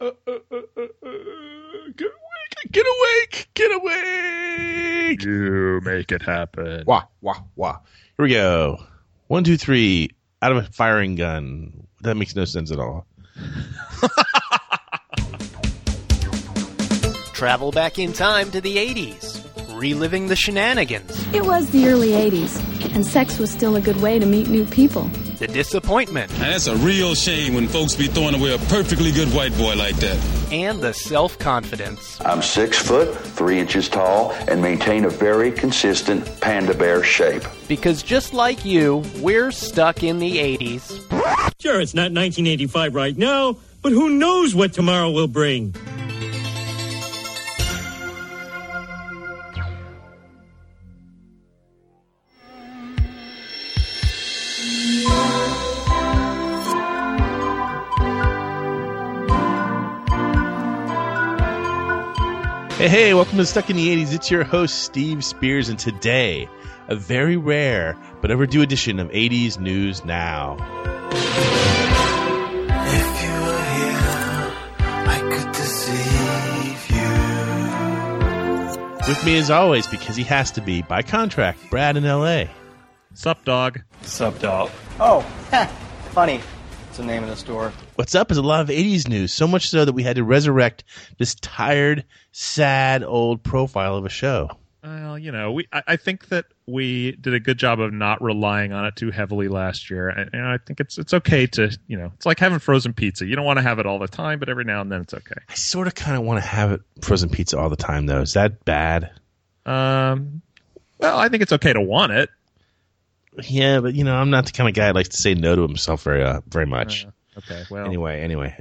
uh, uh, uh, uh, uh, get awake! Get awake! Get awake! You make it happen. Wah wah wah. Here we go. One, two, three. Out of a firing gun. That makes no sense at all. Travel back in time to the 80s, reliving the shenanigans, It was the early 80s, and sex was still a good way to meet new people. The disappointment, Now that's a real shame when folks be throwing away a perfectly good white boy like that. and the self confidence. I'm six foot, three inches tall, and maintain a very consistent panda bear shape. Because just like you, we're stuck in the 80s. Sure, it's not 1985 right now, but who knows what tomorrow will bring? Hey, hey, welcome to Stuck in the 80s. It's your host, Steve Spears, and today, a very rare but overdue edition of 80s News Now. If you were here, I could deceive you. With me as always, because he has to be, by contract, Brad in LA. Sup, dog? Sup, dog? Oh, funny. It's the name of the store. What's up is a lot of 80s news, so much so that we had to resurrect this tired, sad old profile of a show. Well, you know, we I, I think that we did a good job of not relying on it too heavily last year, and, and I think it's it's okay to you know it's like having frozen pizza. You don't want to have it all the time, but every now and then it's okay. I sort of kind of want to have it frozen pizza all the time, though. Is that bad? Um, well, I think it's okay to want it. Yeah, but you know, I'm not the kind of guy that likes to say no to himself very, uh, very much. Okay, well, anyway, anyway,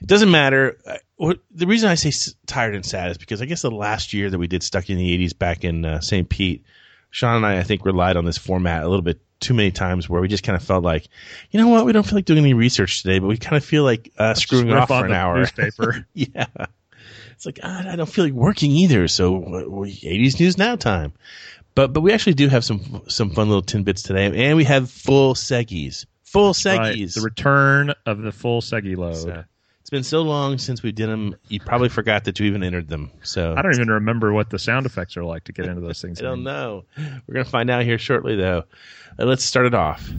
it doesn't matter. Uh, The reason I say tired and sad is because I guess the last year that we did Stuck in the '80s back in uh, St. Pete, Sean and I, I think, relied on this format a little bit too many times, where we just kind of felt like, you know what, we don't feel like doing any research today, but we kind of feel like uh, screwing off on for an hour. newspaper. yeah, it's like ah, I don't feel like working either, so uh, '80s news now time. But but we actually do have some some fun little tidbits today, and we have full seggies, full Right, seggies. the return of the full Segi load. So, it's been so long since we did them. You probably forgot that you even entered them. So I don't even remember what the sound effects are like to get into those things. I don't know. We're gonna find out here shortly, though. Uh, let's start it off.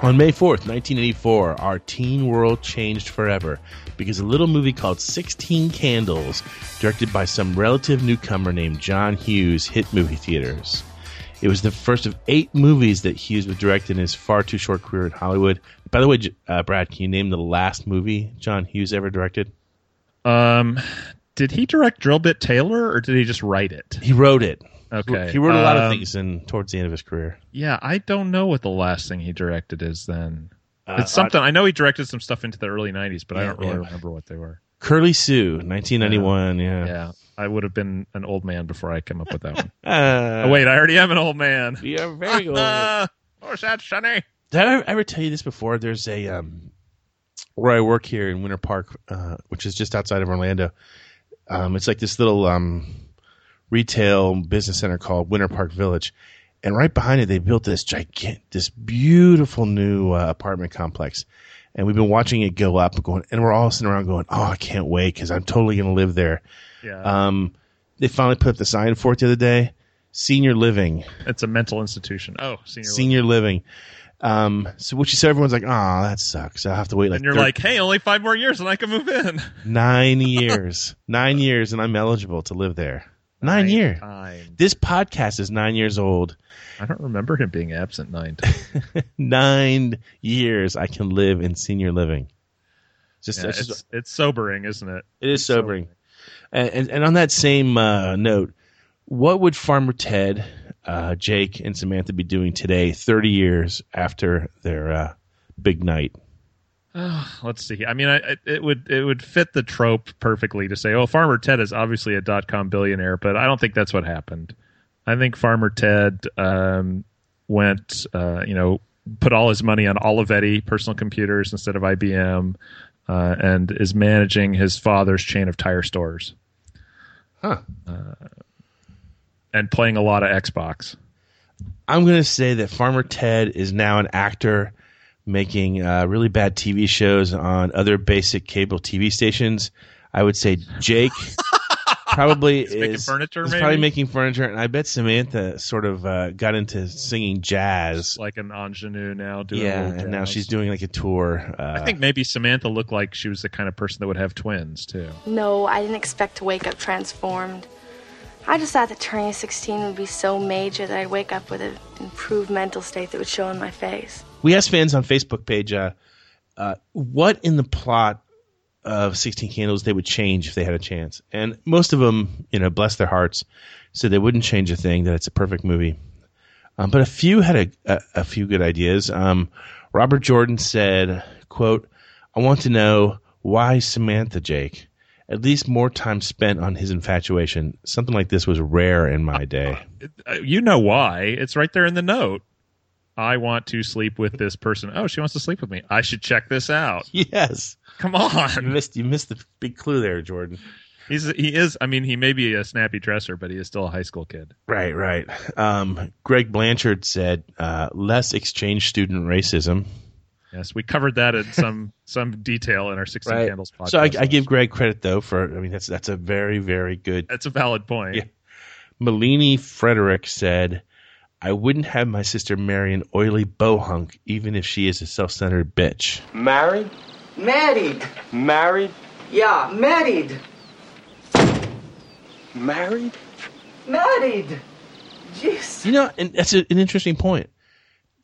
On May 4th, 1984, our teen world changed forever because a little movie called 16 Candles, directed by some relative newcomer named John Hughes, hit movie theaters. It was the first of eight movies that Hughes would direct in his far too short career in Hollywood. By the way, uh, Brad, can you name the last movie John Hughes ever directed? Um, did he direct Drillbit Taylor or did he just write it? He wrote it. Okay, He wrote a lot of Um, things in towards the end of his career. Yeah, I don't know what the last thing he directed is. Then Uh, it's something. I know he directed some stuff into the early '90s, but I don't really yeah. remember what they were. Curly Sue, 1991. Yeah. Yeah, I would have been an old man before I came up with that one. Uh, oh wait, I already am an old man. Are very old. oh, that Sonny? Did I ever tell you this before? There's a um, where I work here in Winter Park, uh, which is just outside of Orlando. Um, it's like this little um, retail business center called Winter Park Village, and right behind it, they built this gigantic, this beautiful new uh, apartment complex. And we've been watching it go up, and going, and we're all sitting around going, "Oh, I can't wait because I'm totally going to live there." Yeah, Um, they finally put up the sign for it the other day. Senior living, it's a mental institution. Oh, senior. senior living. Um, so which is so everyone's like, "Oh, that sucks. I have to wait like and you're thir- like, hey, only five more years and I can move in. nine years, nine years, and I'm eligible to live there. Nine, years. Time. This podcast is nine years old. I don't remember him being absent nine times. Nine years I can live in senior living. Just, Yeah, it's just it's, sobering, isn't it? it is sobering. And, and, and on that same uh, note, what would Farmer Ted, uh, Jake, and Samantha be doing today, 30 years after their uh, big night? Let's see. I mean, I, it- it would it would fit the trope perfectly to say, "Oh, Farmer Ted is obviously a dot com billionaire," but I don't think that's what happened. I think Farmer Ted um, went, uh, you know, put all his money on Olivetti personal computers instead of IBM, uh, and is managing his father's chain of tire stores. Huh. and playing a lot of Xbox. I'm going to say that Farmer Ted is now an actor making uh, really bad TV shows on other basic cable TV stations. I would say Jake probably He's making is furniture, is maybe? probably making furniture, and I bet Samantha sort of uh, got into singing jazz. Like an ingenue now doing. Yeah, little and now she's doing like a tour. Uh, I think maybe Samantha looked like she was the kind of person that would have twins too. No, I didn't expect to wake up transformed. I just thought that turning 16 would be so major that I'd wake up with an improved mental state that would show on my face. We asked fans on Facebook page uh, uh, what in the plot of 16 Candles they would change if they had a chance. And most of them, you know, bless their hearts, said they wouldn't change a thing, that it's a perfect movie. Um, but a few had a, a, a few good ideas. Um, Robert Jordan said, quote, I want to know why Samantha Jake? At least more time spent on his infatuation. Something like this was rare in my day. You know why? It's right there in the note. I want to sleep with this person. Oh, she wants to sleep with me. I should check this out. Yes. Come You on. missed you missed the big clue there, Jordan. He's he is. I mean, he may be a snappy dresser, but he is still a high school kid. Right, right. Um, Greg Blanchard said uh, less exchange student racism. Yes, we covered that in some some detail in our Sixteen Right. Candles podcast. So I, I give Greg credit though for I mean that's that's a very very good. that's a valid point. Yeah. Malini Frederick said, "I wouldn't have my sister marry an oily bohunk even if she is a self-centered bitch." Married? Married. Married? Yeah, married. Married? Married. Jeez. You know, and that's a, an interesting point.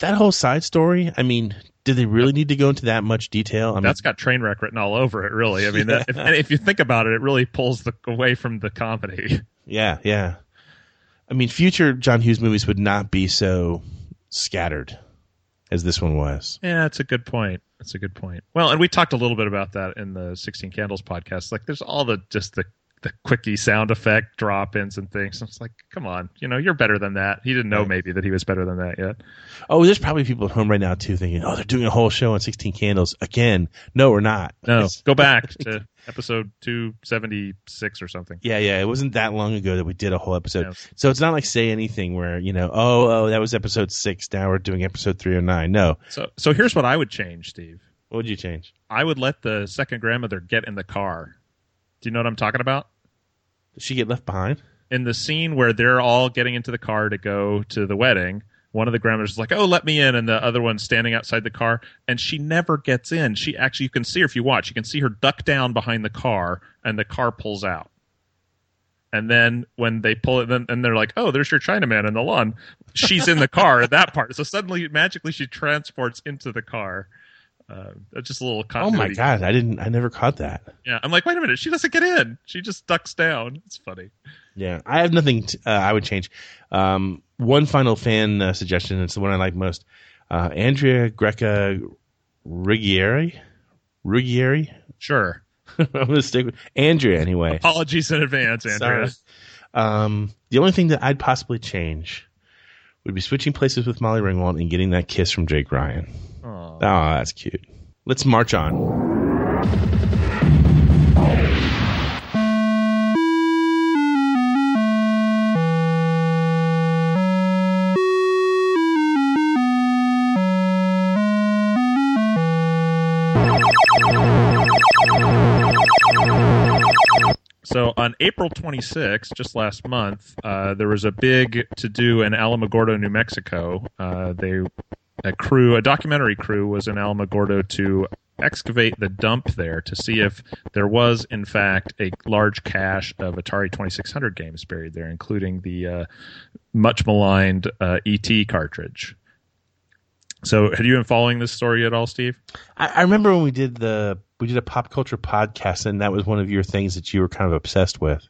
That whole side story. I mean, did they really need to go into that much detail? I mean, That's got train wreck written all over it. Really, I mean, that, if, and if you think about it, it really pulls the away from the comedy. Yeah, yeah. I mean, future John Hughes movies would not be so scattered as this one was. Yeah, that's a good point. That's a good point. Well, and we talked a little bit about that in the Sixteen Candles podcast. Like, there's all the just the the quickie sound effect drop ins and things. It's like, come on, you know, you're better than that. He didn't know maybe that he was better than that yet. Oh, there's probably people at home right now too thinking, "Oh, they're doing a whole show on 16 Candles again." No, we're not. No, go back to episode two seventy six or something. Yeah, yeah. It wasn't that long ago that we did a whole episode. So it's not like say anything where you know, oh, oh, that was episode six. Now we're doing episode 309. No. So, so here's what I would change, Steve. What would you change? I would let the second grandmother get in the car. Do you know what I'm talking about? Did she get left behind? in the scene where they're all getting into the car to go to the wedding, one of the grandmothers is like, "Oh, let me in," and the other one's standing outside the car, and she never gets in. She actually, you can see her if you watch, you can see her duck down behind the car, and the car pulls out. And then when they pull it, then and they're like, "Oh, there's your Chinaman in the lawn." She's in the car at that part, so suddenly, magically, she transports into the car. Uh, just a little. Comment. Oh my god, I didn't. I never caught that. Yeah, I'm like, wait a minute, she doesn't get in. She just ducks down. It's funny. Yeah, I have nothing t uh, I would change. Um, one final fan uh, suggestion. It's the one I like most. Uh, Andrea Greca Ruggieri. Ruggieri. Sure. I'm gonna stick with Andrea anyway. Apologies in advance, Andrea. Sorry. Um, the only thing that I'd possibly change would be switching places with Molly Ringwald and getting that kiss from Jake Ryan. Oh, that's cute. Let's march on. So on April 26th, just last month, uh, there was a big to do in Alamogordo, New Mexico. Uh, they a crew, a documentary crew, was in Alamogordo to excavate the dump there to see if there was, in fact, a large cache of Atari 2600 games buried there, including the uh, much maligned uh, ET cartridge. So, have you been following this story at all, Steve? I, I remember when we did the we did a pop culture podcast, and that was one of your things that you were kind of obsessed with.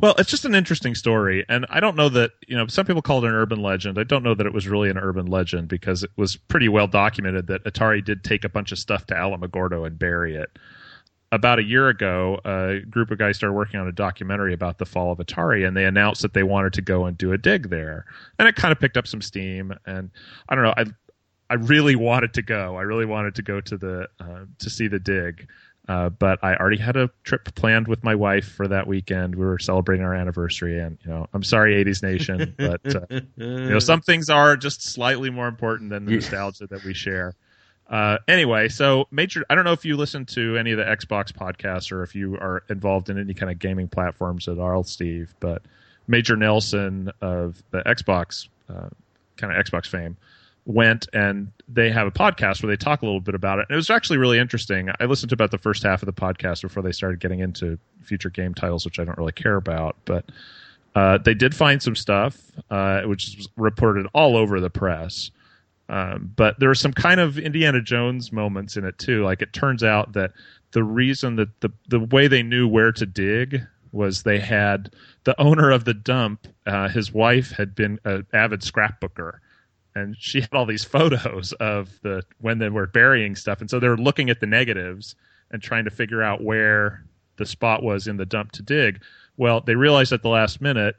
Well, it's just an interesting story, and I don't know that you know. Some people call it an urban legend. I don't know that it was really an urban legend because it was pretty well documented that Atari did take a bunch of stuff to Alamogordo and bury it. About a year ago, a group of guys started working on a documentary about the fall of Atari, and they announced that they wanted to go and do a dig there, and it kind of picked up some steam. And I don't know, I I really wanted to go. I really wanted to go to the uh, to see the dig. Uh, but I already had a trip planned with my wife for that weekend. We were celebrating our anniversary, and you know, I'm sorry, 80s Nation, but uh, you know, some things are just slightly more important than the nostalgia that we share. Uh, anyway, so Major, I don't know if you listen to any of the Xbox podcasts or if you are involved in any kind of gaming platforms at all, Steve, but Major Nelson of the Xbox, uh, kind of Xbox fame, went and they have a podcast where they talk a little bit about it. And it was actually really interesting. I listened to about the first half of the podcast before they started getting into future game titles, which I don't really care about, but uh, they did find some stuff, uh, which was reported all over the press. Um, but there were some kind of Indiana Jones moments in it too. Like it turns out that the reason that the the way they knew where to dig was they had the owner of the dump. Uh, his wife had been an avid scrapbooker, and she had all these photos of the when they were burying stuff, and so they were looking at the negatives and trying to figure out where the spot was in the dump to dig. Well, they realized at the last minute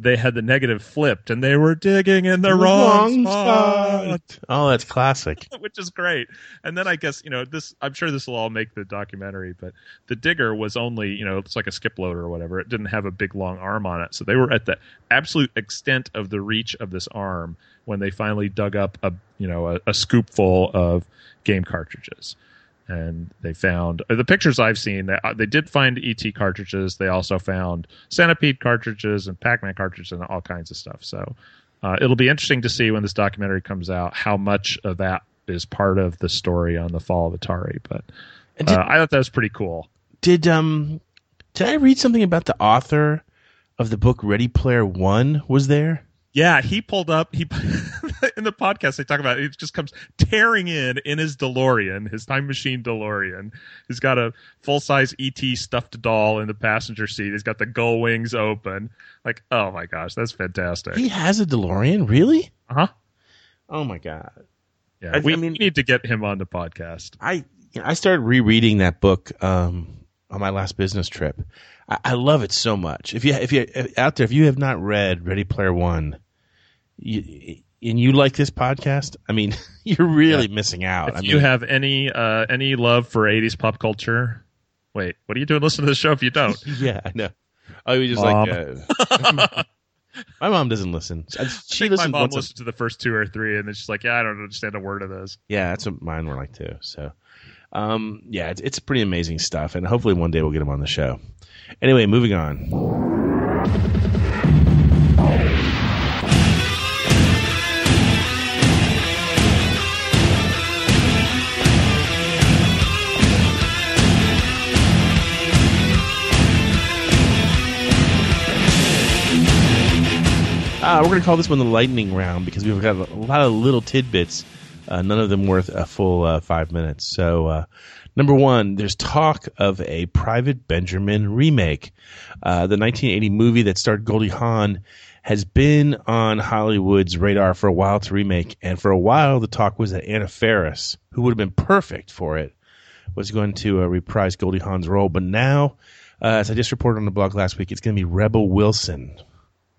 they had the negative flipped and they were digging in the, wrong, spot. Oh, that's classic. which is great. And then I guess you know this. I'm sure this will all make the documentary, but the digger was only you know it's like a skip loader or whatever. It didn't have a big long arm on it, so they were at the absolute extent of the reach of this arm when they finally dug up a you know a, a scoopful of game cartridges. And they found uh, the pictures I've seen. They, uh, they did find ET cartridges. They also found Centipede cartridges and Pac-Man cartridges and all kinds of stuff. So uh, it'll be interesting to see when this documentary comes out how much of that is part of the story on the fall of Atari. But did- uh, I thought that was pretty cool. Did um did I read something about the author of the book Ready Player One was there? Yeah, he pulled up. He in the podcast they talk about it, it just comes tearing in in his DeLorean, his time machine DeLorean. He's got a full size ET stuffed doll in the passenger seat. He's got the gull wings open. Like, oh my gosh, that's fantastic. He has a DeLorean, really? Uh huh. Oh my god! Yeah, I- we, I mean- we need to get him on the podcast. I you know, I started rereading that book um, on my last business trip. I, I love it so much. If you if you out there, if you have not read Ready Player One, you, and you like this podcast, I mean, you're really missing out. If I mean, you have any uh, any love for '80s pop culture, wait, what are you doing? Listen to the show if you don't. yeah, I know. Oh, you just like uh, my mom doesn't listen. She think my listens mom listened to the first two or three, and then she's like, "Yeah, I don't understand a word of this." Yeah, that's what mine were like too. So, um, yeah, it's, it's pretty amazing stuff, and hopefully one day we'll get him on the show. Anyway, moving on. Uh, we're going to call this one the lightning round because we've got a lot of little tidbits, uh, none of them worth a full uh, five minutes. So, uh, number one, there's talk of a Private Benjamin remake. Uh, the 1980 movie that starred Goldie Hawn has been on Hollywood's radar for a while to remake, and for a while the talk was that Anna Faris, who would have been perfect for it, was going to uh, reprise Goldie Hawn's role. But now, uh, as I just reported on the blog last week, it's going to be Rebel Wilson.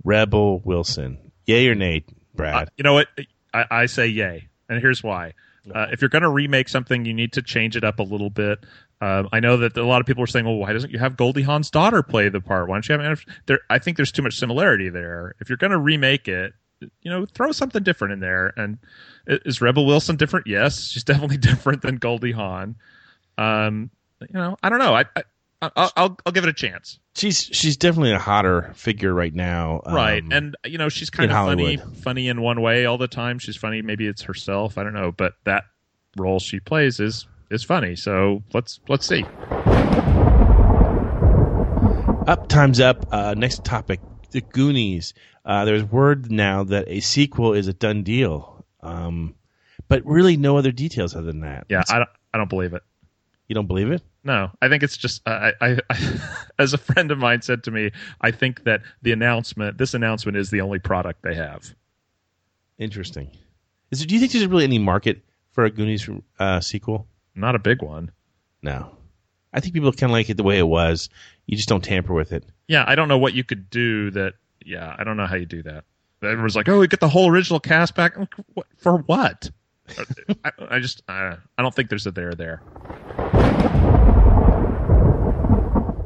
Rebel Wilson. Yay or nay, Brad? Uh, you know what? I, I say yay, and here's why. Uh, if you're going to remake something, you need to change it up a little bit. Um, I know that a lot of people are saying, "Well, why doesn't you have Goldie Hawn's daughter play the part? Why don't you have?" Anna-" There, I think there's too much similarity there. If you're going to remake it, you know, throw something different in there. And is Rebel Wilson different? Yes, she's definitely different than Goldie Hawn. Um, you know, I don't know. I, I I'll, I'll I'll give it a chance. She's she's definitely a hotter figure right now. um, right and you know she's kind of funny funny in one way all the time she's funny maybe it's herself i don't know but that role she plays is is funny so let's let's see Up, time's up. Uh, next topic: The Goonies. Uh, there's word now that a sequel is a done deal, um, but really no other details other than that. yeah i don't i don't believe it You don't believe it? No i think it's just I, I, I as a friend of mine said to me i think that the announcement this announcement is the only product they have Interesting. Is there, do you think there's really any market for a Goonies uh, sequel? not a big one No. I think people kind of like it the way it was. You just don't tamper with it. yeah i don't know what you could do that yeah i don't know how you do that everyone's like oh we get the whole original cast back I'm like, what, for what I, I just uh, i don't think there's a there there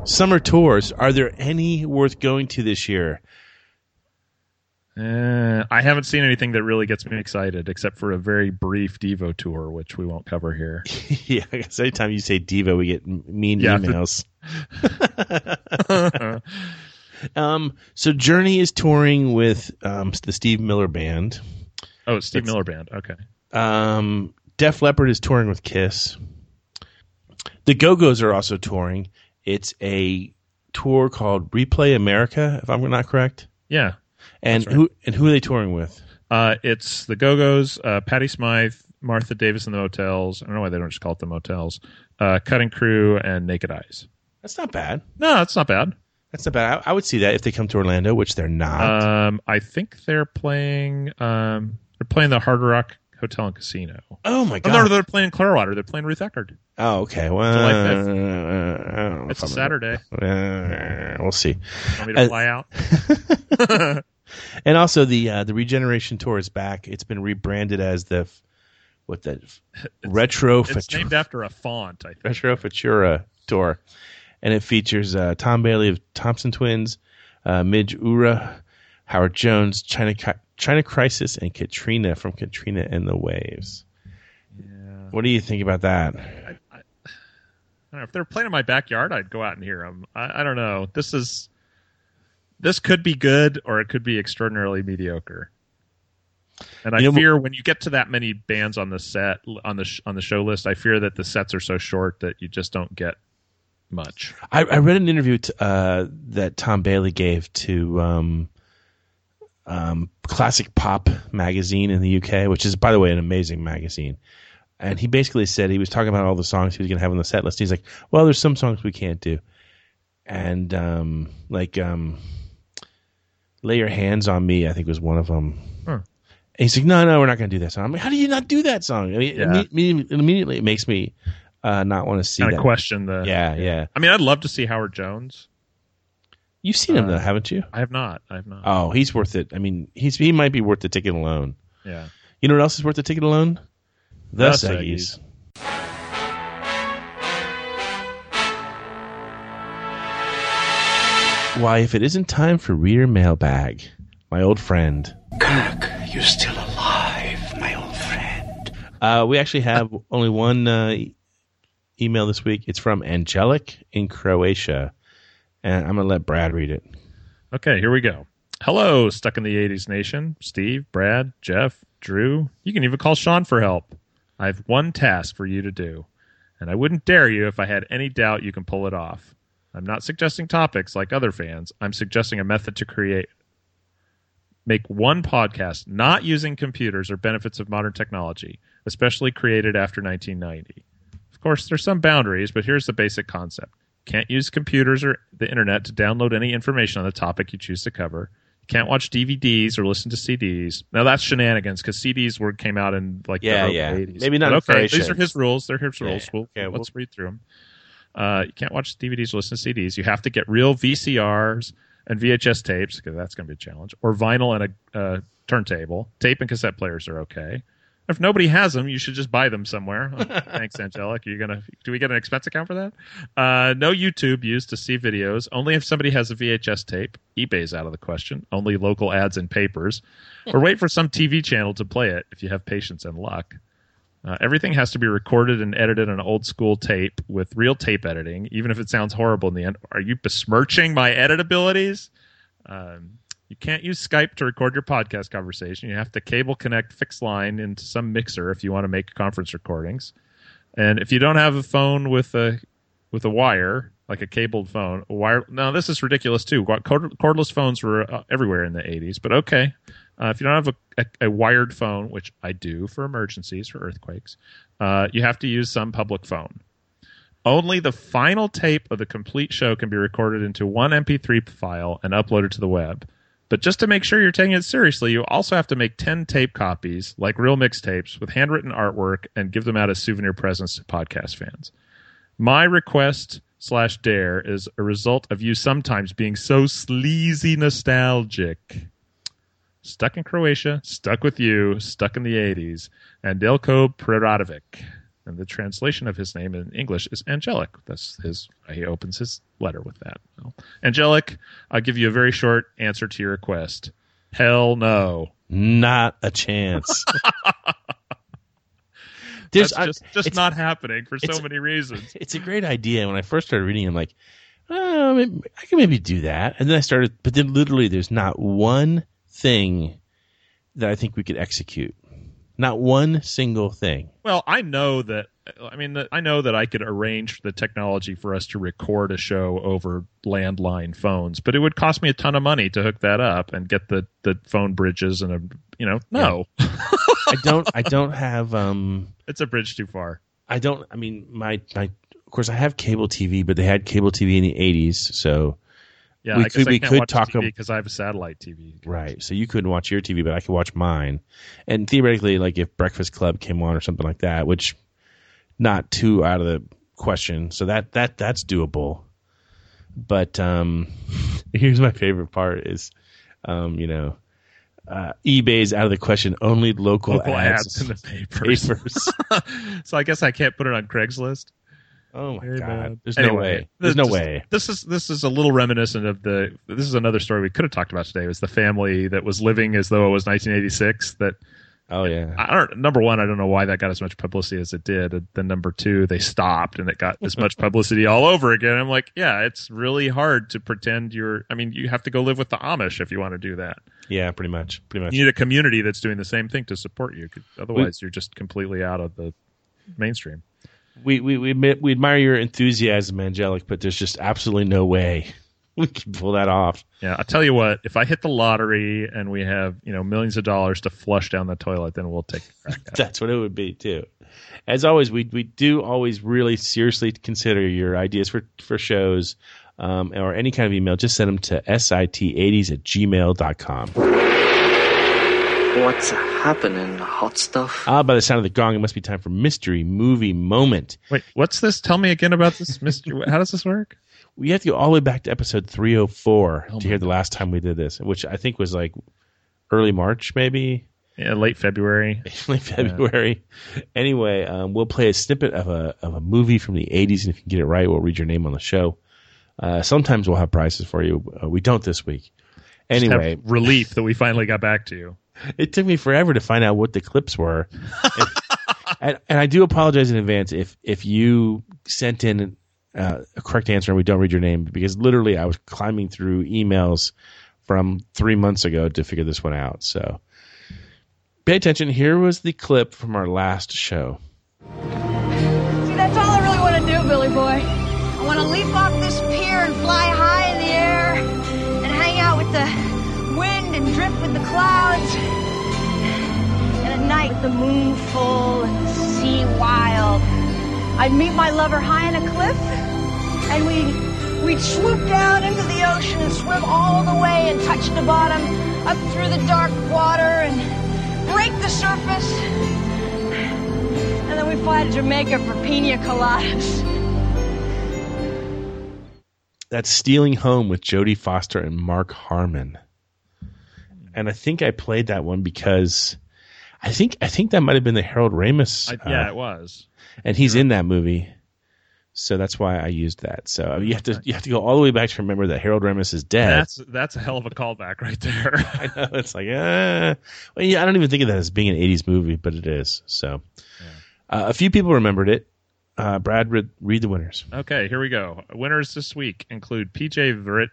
Summer tours. Are there any worth going to this year? Uh, I haven't seen anything that really gets me excited, except for a very brief Devo tour, which we won't cover here. yeah, I guess anytime you say Devo, we get mean Yeah. emails. um, so Journey is touring with um, the Steve Miller Band. Oh, Steve Miller Band. Okay. Um, Def Leppard is touring with Kiss. The Go Go's are also touring. It's a tour called Replay America, if I'm not correct. Yeah. And right. who and who are they touring with? Uh, it's the Go Go's, uh, Patty Smyth, Martha Davis and the Motels. I don't know why they don't just call it the Motels. Uh, Cutting Crew and Naked Eyes. That's not bad. No, that's not bad. That's not bad. I, I would see that if they come to Orlando, which they're not. Um, I think they're playing. Um, they're playing the Hard Rock Hotel and Casino. oh my Oh, god! no, they're playing Clearwater. They're playing Ruth Eckerd. Oh, okay. Well, July uh, I don't know It's a a I'm- Saturday. Uh, we'll see. Want me to Uh, fly out? And also the uh, the Regeneration Tour is back. It's been rebranded as the what the f- retro It's Futura- named after a font. I think. retro Futura tour, and it features uh, Tom Bailey of Thompson Twins, uh, Midge Ure, Howard Jones, China China Crisis, and Katrina from Katrina and the Waves. Yeah. What do you think about that? I don't know. If they're playing in my backyard, I'd go out and hear them. I, I don't know. This is this could be good or it could be extraordinarily mediocre. And I You know, fear when you get to that many bands on the set on the sh- on the show list, I fear that the sets are so short that you just don't get much. I, I read an interview t- uh, that Tom Bailey gave to um, um, Classic Pop magazine in the UK, which is, by the way, an amazing magazine. And he basically said he was talking about all the songs he was going to have on the set list. He's like, "Well, there's some songs we can't do, and um, like um, "Lay Your Hands on Me," I think was one of them. Huh. And he's like, "No, no, we're not going to do that song." I'm like, "How do you not do that song?" I mean, Yeah. imme- imme- immediately it makes me uh, not want to see Kind of question the. Yeah, yeah. I mean, I'd love to see Howard Jones. You've seen him Uh, though, haven't you? I have not. I have not. Oh, he's worth it. I mean, he's he might be worth the ticket alone. yeah. You know what else is worth the ticket alone? The, The Seggies. Why, if it isn't time for reader mailbag, my old friend. Kirk, you're still alive, my old friend. Uh, we actually have only one uh, email this week. It's from Angelic in Croatia, and I'm gonna let Brad read it. Okay, here we go. Hello, stuck in the 80s nation. Steve, Brad, Jeff, Drew. You can even call Sean for help. I have one task for you to do, and I wouldn't dare you if I had any doubt you can pull it off. I'm not suggesting topics like other fans. I'm suggesting a method to create make one podcast not using computers or benefits of modern technology, especially created after 1990. Of course, there's some boundaries, but here's the basic concept. Can't use computers or the internet to download any information on the topic you choose to cover. You can't watch DVDs or listen to CDs. Now that's shenanigans because CDs were came out in like Yeah, the early yeah. 80s. Maybe not But okay. These are his rules. They're his Yeah, rules. We'll, okay, let's read through them. Uh, you can't watch DVDs or listen to CDs. You have to get real VCRs and VHS tapes because that's going to be a challenge, or vinyl and a uh, turntable. Tape and cassette players are okay. If nobody has them, you should just buy them somewhere. Oh, thanks, Angelic. Are you gonna? Do we get an expense account for that? Uh, no YouTube used to see videos. Only if somebody has a VHS tape. eBay's out of the question. Only local ads and papers, or wait for some TV channel to play it if you have patience and luck. Uh, everything has to be recorded and edited on old school tape with real tape editing, even if it sounds horrible in the end. Are you besmirching my edit abilities? Um, you can't use Skype to record your podcast conversation. You have to cable connect fixed line into some mixer if you want to make conference recordings. And if you don't have a phone with a with a wire, like a cabled phone, a wire. Now this is ridiculous too. Cordless phones were uh, everywhere in the '80s, but okay. Uh, if you don't have a, a, a wired phone, which I do for emergencies, for earthquakes, uh, you have to use some public phone. Only the final tape of the complete show can be recorded into one MP3 file and uploaded to the web. But just to make sure you're taking it seriously, you also have to make 10 tape copies, like real mixtapes, with handwritten artwork and give them out as souvenir presents to podcast fans. My request slash dare is a result of you sometimes being so sleazy nostalgic. Stuck in Croatia, stuck with you, stuck in the 80s, and Delko Preradovic. And the translation of his name in English is angelic. That's his. He opens his letter with that. So, angelic. I'll give you a very short answer to your request. Hell no. Not a chance. There's That's just, just not happening for so many reasons. It's a great idea. When I first started reading, I'm like, oh, maybe, I can maybe do that. And then I started, but then literally, there's not one thing that I think we could execute. Not one single thing. Well, I know that. I mean, I know that I could arrange the technology for us to record a show over landline phones, but it would cost me a ton of money to hook that up and get the, the phone bridges and a you know no, I don't. I don't have. Um, it's a bridge too far. I don't. I mean, my my. Of course, I have cable TV, but they had cable TV in the '80s, so Yeah, We could- we could watch talk because I have a satellite TV. right. So you couldn't watch your TV, but I could watch mine. And theoretically, like if Breakfast Club came on or something like that, which not too out of the question. So that that that's doable. But um, here's my favorite part: is um, you know. Uh, eBay's out of the question. Only local, Local ads, ads in the papers. papers. so I guess I can't put it on Craigslist. Oh my Very god! bad. There's no way. There's no way. This is this is a little reminiscent of the. This is another story we could have talked about today. Was the family that was living as though it was 1986? That Oh yeah. I don't. Number one, I don't know why that got as much publicity as it did. And then number two, they stopped and it got as much publicity all over again. I'm like, yeah, it's really hard to pretend you're. I mean, you have to go live with the Amish if you want to do that. Yeah, pretty much. Pretty much. You need a community that's doing the same thing to support you. Otherwise, you're just completely out of the mainstream. We we we, admit, we admire your enthusiasm, Angelic, but there's just absolutely no way we can pull that off. Yeah, I'll tell you what. If I hit the lottery and we have you know millions of dollars to flush down the toilet, then we'll take a crack at it. That's what it would be too. As always, we we do always really seriously consider your ideas for for shows. Um, or any kind of email, just send them to sit80s at gmail.com. What's happening, hot stuff? Ah, by the sound of the gong, it must be time for Mystery Movie Moment. Wait, what's this? Tell me again about this mystery. How does this work? We have to go all the way back to episode 304 Oh to hear the last time we did this, which I think was like early March, maybe. Yeah, late February. late February. Anyway, um, we'll play a snippet of a of a movie from the '80s, and if you can get it right, we'll read your name on the show. Uh, sometimes we'll have prizes for you. Uh, we don't this week. Just have Anyway, relief that we finally got back to you. it took me forever to find out what the clips were, and, and, and I do apologize in advance if if you sent in uh, a correct answer and we don't read your name because literally I was climbing through emails from three months ago to figure this one out. So pay attention. Here was the clip from our last show. See, that's all I really want to do, Billy Boy. I want to leap off this pier and fly high clouds. And at night, with the moon full and the sea wild, I'd meet my lover high on a cliff and we'd, we'd swoop down into the ocean and swim all the way and touch the bottom up through the dark water and break the surface. And then we fly to Jamaica for pina coladas. That's Stealing Home with Jodie Foster and Mark Harmon. And I think I played that one because I think I think that might have been the Harold Ramis. I, yeah, uh, it was. and he's in that movie, so that's why I used that. So you have to you have to go all the way back to remember that Harold Ramis is dead. That's that's a hell of a callback right there. I know it's like, uh, well, yeah, I don't even think of that as being an '80s movie, but it is. So uh, a few people remembered it. Uh, Brad, read, read the winners. Okay, here we go. Winners this week include PJ Verit,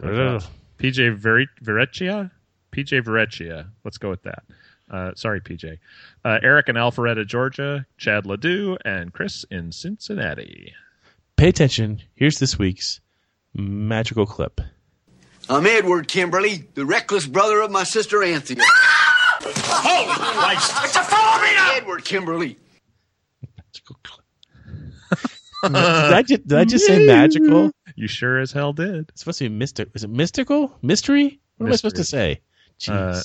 PJ Verit, Verecchia, PJ Verecchia. Let's go with that. Uh, sorry, PJ. Uh, Eric in Alpharetta, Georgia. Chad Ledoux and Chris in Cincinnati. Pay attention. Here's this week's magical clip. I'm Edward Kimberly, the reckless brother of my sister Anthea. Holy Christ! It's a phobia! Edward Kimberly. Magical did, I just, did I just say magical? You sure as hell did. It's supposed to be mystic. Is it mystical? Mystery? What am I supposed to say? Jeez. Uh,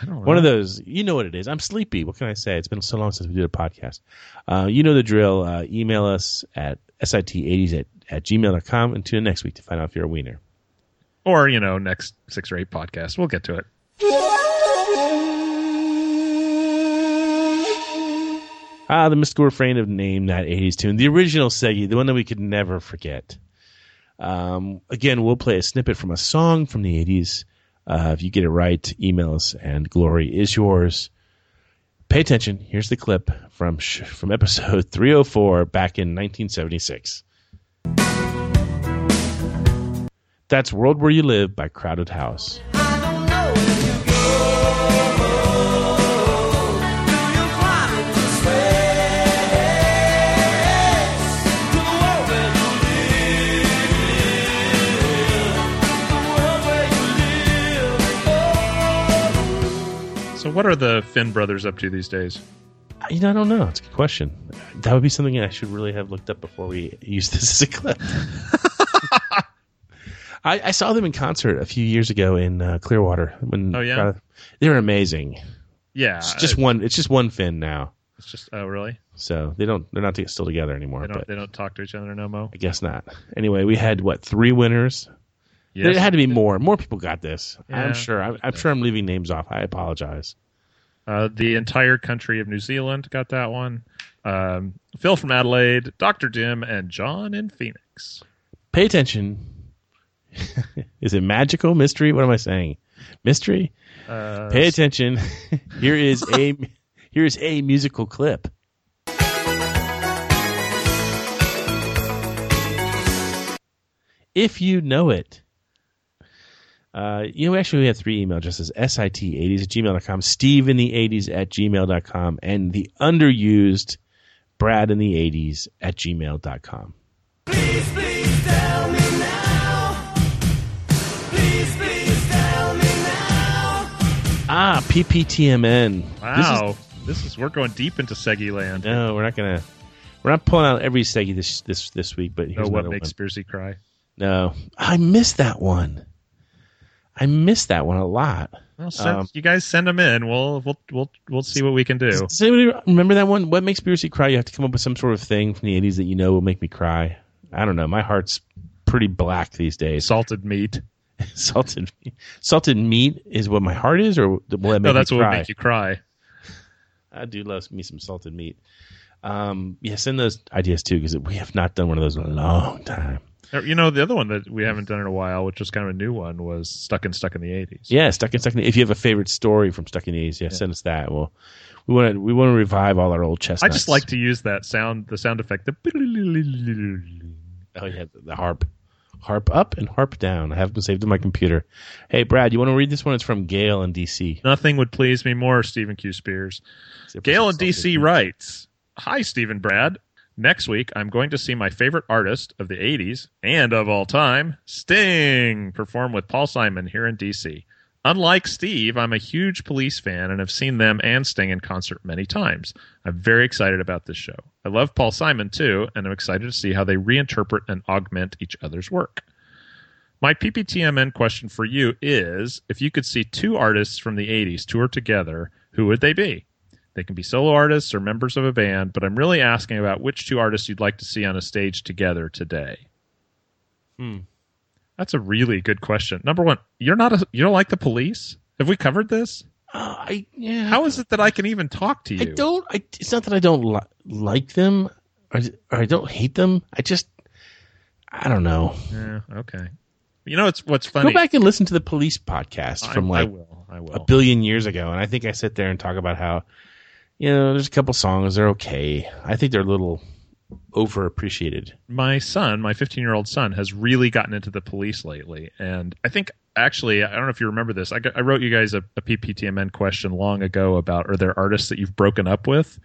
I don't know. One of those. You know what it is. I'm sleepy. What can I say? It's been so long since we did a podcast. Uh, you know the drill. Uh, email us at sit80s at, at gmail.com and tune in next week to find out if you're a wiener. Or, you know, next six or eight podcasts. We'll get to it. Ah, the mystical refrain of name that 80s tune. The original Seggy, the one that we could never forget. Um, again, we'll play a snippet from a song from the 80s. Uh, if you get it right, email us and glory is yours. Pay attention. Here's the clip from sh- from episode 304 back in 1976. That's World Where You Live by Crowded House. So, what are the Finn brothers up to these days? You know, I don't know. It's a good question. That would be something I should really have looked up before we use this as a clip. I, I saw them in concert a few years ago in uh, Clearwater. When Oh, yeah? they're amazing. Yeah, It's just I- one. It's just one Finn now. It's just oh really? So they don't. They're not to- still together anymore. They don't But they don't talk to each other no mo. I guess not. Anyway, we had what three winners. Yes. There had to be more. More people got this. Yeah. I'm sure. I'm, I'm sure I'm leaving names off. I apologize. Uh, the entire country of New Zealand got that one. Um, Phil from Adelaide, Doctor Dim, and John in Phoenix. Pay attention. is it magical mystery? What am I saying? Mystery. Uh, Pay attention. here is a here is a musical clip. If you know it. Uh, you know, actually, we have three email addresses sit80s at gmail.com, steve in the 80s at gmail.com, and the underused brad in the 80s at gmail.com. please, Ah, PPTMN. This is- Wow, this is, we're going deep into Seggy land. no, we're not gonna. We're not pulling out every Seggy this this this week, but Know here's what makes one. Spearsy cry? No, I missed that one. I miss that one a lot. Well, send, Um, you guys send them in. We'll we'll we'll we'll see what we can do. Does anybody remember that one? What makes Beersy cry? You have to come up with some sort of thing from the '80s that you know will make me cry. I don't know. My heart's pretty black these days. Salted meat. salted, meat. salted meat is what my heart is, or will that make No, that's me what cry? would make you cry. I do love me some salted meat. Um, yeah, send those ideas too because we have not done one of those in a long time. Uh, You know, the other one that we haven't done in a while, which was kind of a new one, was Stuck in Stuck in the '80s. Yeah, stuck in stuck in. If you have a favorite story from Stuck in the 80s, yeah, send us that. Well, we want to we want to revive all our old chestnuts. I just like to use that sound, the sound effect. The Oh yeah, the, the harp, harp up and harp down. I have them saved in my computer. Hey, Brad, you want to read this one? It's from Gail in DC. Nothing would please me more, Stephen Q. Spears. Gail in DC writes Hi, Stephen Brad. Next week, I'm going to see my favorite artist of the 80s and of all time, Sting, perform with Paul Simon here in DC. Unlike Steve, I'm a huge police fan and have seen them and Sting in concert many times. I'm very excited about this show. I love Paul Simon too, and I'm excited to see how they reinterpret and augment each other's work. My PPTMN question for you is if you could see two artists from the 80s tour together, who would they be? They can be solo artists or members of a band, but I'm really asking about which two artists you'd like to see on a stage together today. Hmm. That's a really good question. Number one, you're not a you don't like the police? Have we covered this? Uh, I yeah. How is it that I can even talk to you? I don't. I, it's not that I don't li- like them or, or I don't hate them. I just I don't know. Yeah, okay. You know, it's what's funny. Go back and listen to the police podcast I- from I like will, I a will. billion years ago, and I think I sit there and talk about how you know there's a couple songs they're okay. I think they're a little overappreciated. my son, my 15 year old son, has really gotten into the police lately. And I think, actually, I don't know if you remember this. I, I wrote you guys a, a PPTMN question long ago about are there artists that you've broken up with?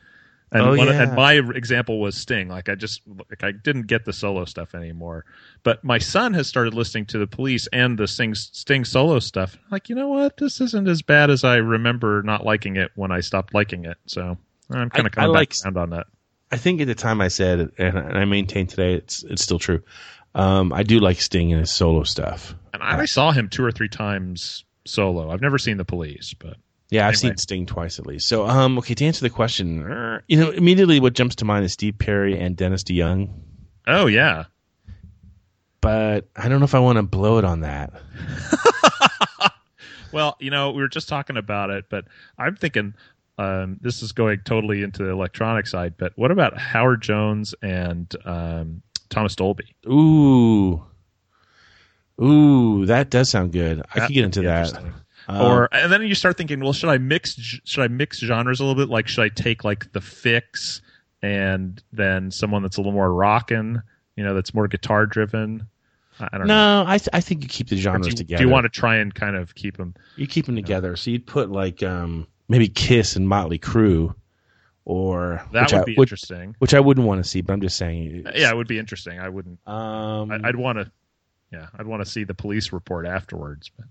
And, Oh, one, yeah. and my example was Sting. Like I just like I didn't get the solo stuff anymore. But my son has started listening to the Police and the Sting, Sting solo stuff. Like you know what, this isn't as bad as I remember not liking it when I stopped liking it. So I'm kind of coming I back like- around on that. I think at the time I said, and, and I maintain today, it's it's still true. Um, I do like Sting and his solo stuff. And I, I saw him two or three times solo. I've never seen the Police, but Yeah, I've Anyway. seen Sting twice at least. So, um, okay, to answer the question, er, you know, immediately what jumps to mind is Steve Perry and Dennis DeYoung. oh yeah, But I don't know if I want to blow it on that. Well, you know, we were just talking about it, but I'm thinking Um, this is going totally into the electronic side, but what about Howard Jones and um, Thomas Dolby? Ooh, ooh, that does sound good. I could get into that. Um, or and then you start thinking, well, should I mix? Should I mix genres a little bit? Like, should I take like the Fixx and then someone that's a little more rockin', you know, that's more guitar driven? I, don't know. no, I th- I think you keep the genres do you, together. do you want to try and kind of keep them? You keep them together. So you'd put like um, maybe Kiss and Motley Crue, or That would I, be which- interesting. Which I wouldn't want to see, but I'm just saying. Yeah, it would be interesting. I wouldn't. Um, I, I'd want to. Yeah, I'd want to see the police report afterwards. But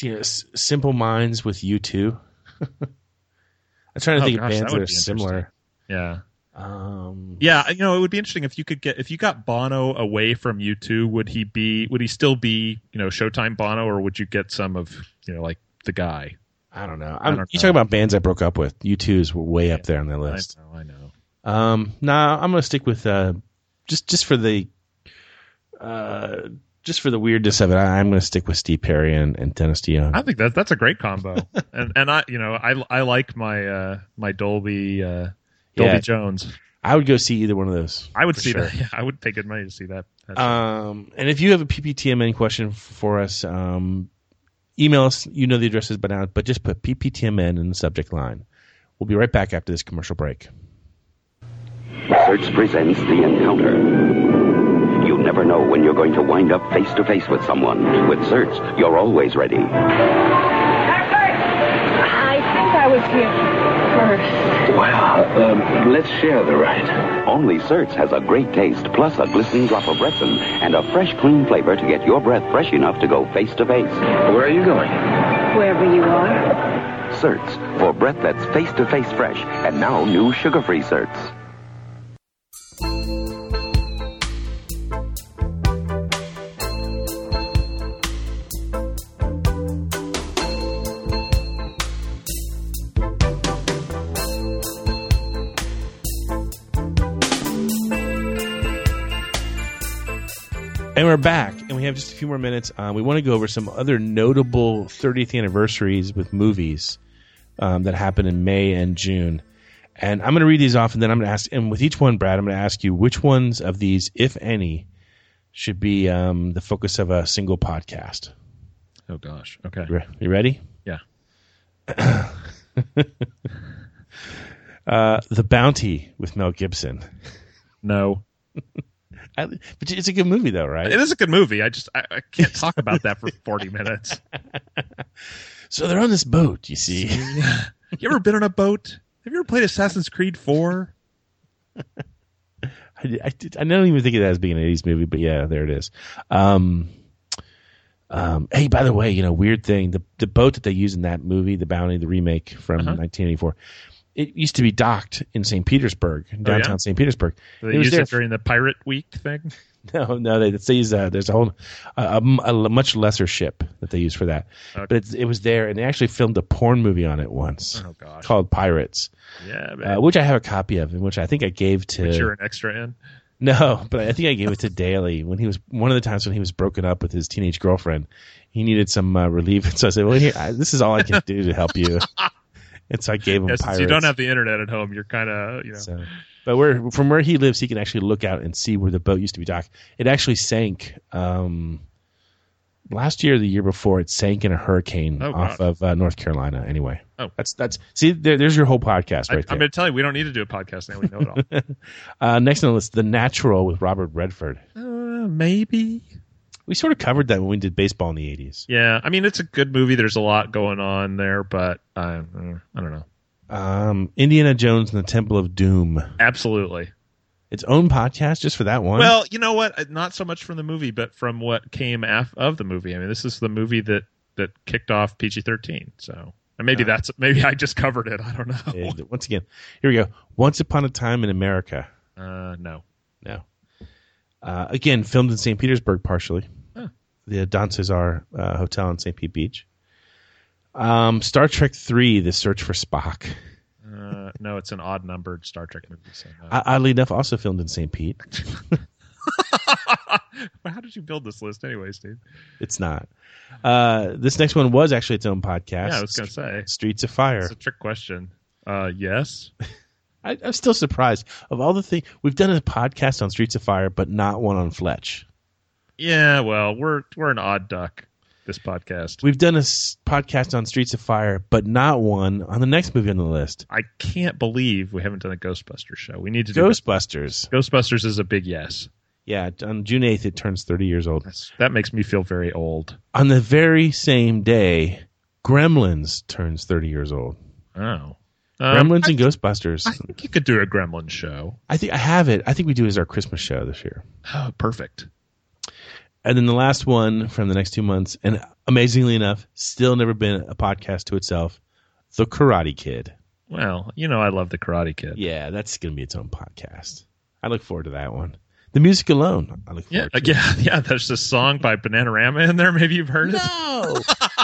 you know, S- Simple Minds with U2. I'm trying to Oh, think gosh, of bands would that are similar. yeah, Um, yeah, you know, it would be interesting if you could get if you got Bono away from U2. Would he be? Would he still be? You know, Showtime Bono, or would you get some of you know like the guy? I don't know. I I'm, don't you know. talk about bands I broke up with. U2s were way up there on the list. I know, I know. Um, nah, I'm gonna stick with uh, just just for the uh, just for the weirdness of it. I, I'm gonna stick with Steve Perry and, and Dennis DeYoung. I think that that's a great combo, and and I you know I I like my uh my Dolby uh Dolby Yeah. Jones. I would go see either one of those. I would see sure. that. Yeah, I would pay good money to see that. That's- Um, and if you have a PPTMN question for us, um, email us. You know the addresses by now, but just put PPTMN in the subject line. We'll be right back after this commercial break. Certs presents The Encounter. You never know when you're going to wind up face to face with someone. With Certs, you're always ready. I think I was here first. Well, um, let's share the ride. Only Certs has a great taste, plus a glistening drop of Retsyn, and a fresh, clean flavor to get your breath fresh enough to go face to face. Where are you going? Wherever you are. Certs, for breath that's face to face fresh, and now new sugar free Certs. We're back, and we have just a few more minutes. Um, we want to go over some other notable 30th anniversaries with movies um, that happened in May and June. And I'm going to read these off, and then I'm going to ask. And with each one, Brad, I'm going to ask you which ones of these, if any, should be um, the focus of a single podcast. oh gosh. Okay. You re- You ready? Yeah. Uh, the Bounty with Mel Gibson. No. I, but it's a good movie, though, right? It is a good movie. I just I, I can't talk about that for forty minutes. So they're on this boat, you see. You ever been on a boat? Have you ever played Assassin's Creed Four? I, I, did- I don't even think of that as being an 80s movie, but yeah, there it is. Um, um, hey, by the way, you know, weird thing the the boat that they use in that movie, The Bounty, the remake from Uh-huh. 1984, it used to be docked in St. Petersburg, downtown yeah? St. Petersburg. They it was used there it during the Pirate Week thing. no, no, they, they use uh, there's a whole a, a much lesser ship that they use for that, Okay. but it's, it was there, and they actually filmed a porn movie on it once Oh gosh. called Pirates, Yeah, uh, which I have a copy of, and which I think I gave to. Which you're an extra in. No, but I think I gave it to Daly when he was one of the times when he was broken up with his teenage girlfriend. He needed some uh, relief, and so I said, "Well, here, I, this is all I can do to help you." So I gave him Yeah, pirates. you don't have the internet at home, you're kind of you know. So, but where from where he lives, he can actually look out and see where the boat used to be docked. It actually sank um, last year, or the year before. It sank in a hurricane Oh, off God. of uh, North Carolina. Anyway, Oh. that's that's see, there, there's your whole podcast I, there. I'm going to tell you, we don't need to do a podcast now. We know it all. uh, next on the list, The Natural with Robert Redford. uh, maybe. We sort of covered that when we did baseball in the '80s. Yeah, I mean it's a good movie. There's a lot going on there, but I, I don't know. um, Indiana Jones and the Temple of Doom. Absolutely. Its own podcast just for that one. Well, you know what? Uh, Not so much from the movie, but from what came af- of the movie. I mean, this is the movie that that kicked off PG-13. So, and maybe that's maybe I just covered it. I don't know. Uh, once again, here we go. Once upon a time in America. Uh, no. No. Uh, again, filmed in St. Petersburg, partially. The Don Cesar uh, Hotel in St. Pete Beach. Um, Star Trek Three: The Search for Spock. Uh, no, it's an odd numbered Star Trek movie. So no. Oddly enough, also filmed in St. Pete. How did you build this list, anyway, Steve? It's not. Uh, this next one was actually its own podcast. Yeah, I was going to say Streets of Fire. it's a trick question. Uh, yes. I, I'm still surprised of all the things we've done a podcast on Streets of Fire, but not one on Fletch. Yeah, well, we're we're an odd duck. This podcast. We've done a s- podcast on Streets of Fire, but not one on the next movie on the list, I can't believe we haven't done a Ghostbusters show. We need to do Ghostbusters. Ghostbusters is a big yes. Yeah, on June 8th it turns 30 years old. That's, that makes me feel very old. On the very same day, Gremlins turns 30 years old. Oh, um, Gremlins I, and Ghostbusters. I think you could do a Gremlin show. I think I have it. I think we do it as our Christmas show this year. Oh, perfect. And then the last one from the next two months, and amazingly enough, still never been a podcast to itself, The Karate Kid. Well, you know I love the Karate Kid. Yeah, that's going to be its own podcast. I look forward to that one. The music alone, I look Yeah, forward uh, to. yeah, yeah. There's this song by Bananarama in there. Maybe you've heard it. No,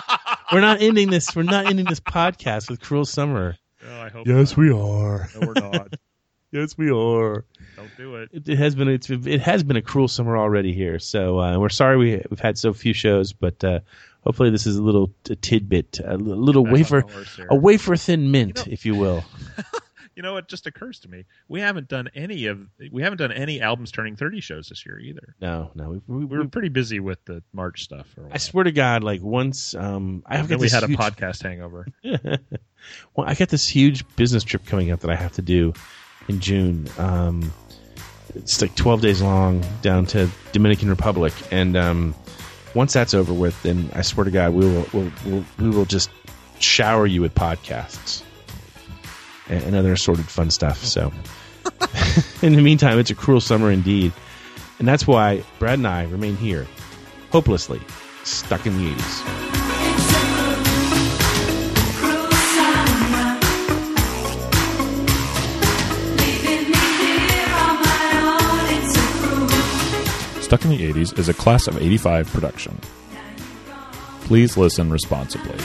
we're not ending this. We're not ending this podcast with "Cruel Summer." Oh, I hope. Yes, not. we are. No, we're not. yes, we are. Don't do it. It, it has been it's, it has been a cruel summer already here. So uh, we're sorry we we've had so few shows, but uh, hopefully this is a little a tidbit, a little wafer, a wafer thin mint, if you will. You know, it just occurs to me we haven't done any of we haven't done any albums turning thirty shows this year either. No, no, we, we, We were pretty busy with the March stuff. For a while. I swear to God, like once um, I have then got we had a podcast hangover. well, I got this huge business trip coming up that I have to do in June. Um, it's like 12 days long down to Dominican Republic, and um, once that's over with, then I swear to God, we will we'll, we'll, we will just shower you with podcasts and, and other assorted fun stuff. So, in the meantime, it's a cruel summer indeed, and that's why Brad and I remain here, hopelessly stuck in the 80s. Stuck in the 80s is a class of 85 production. Please listen responsibly.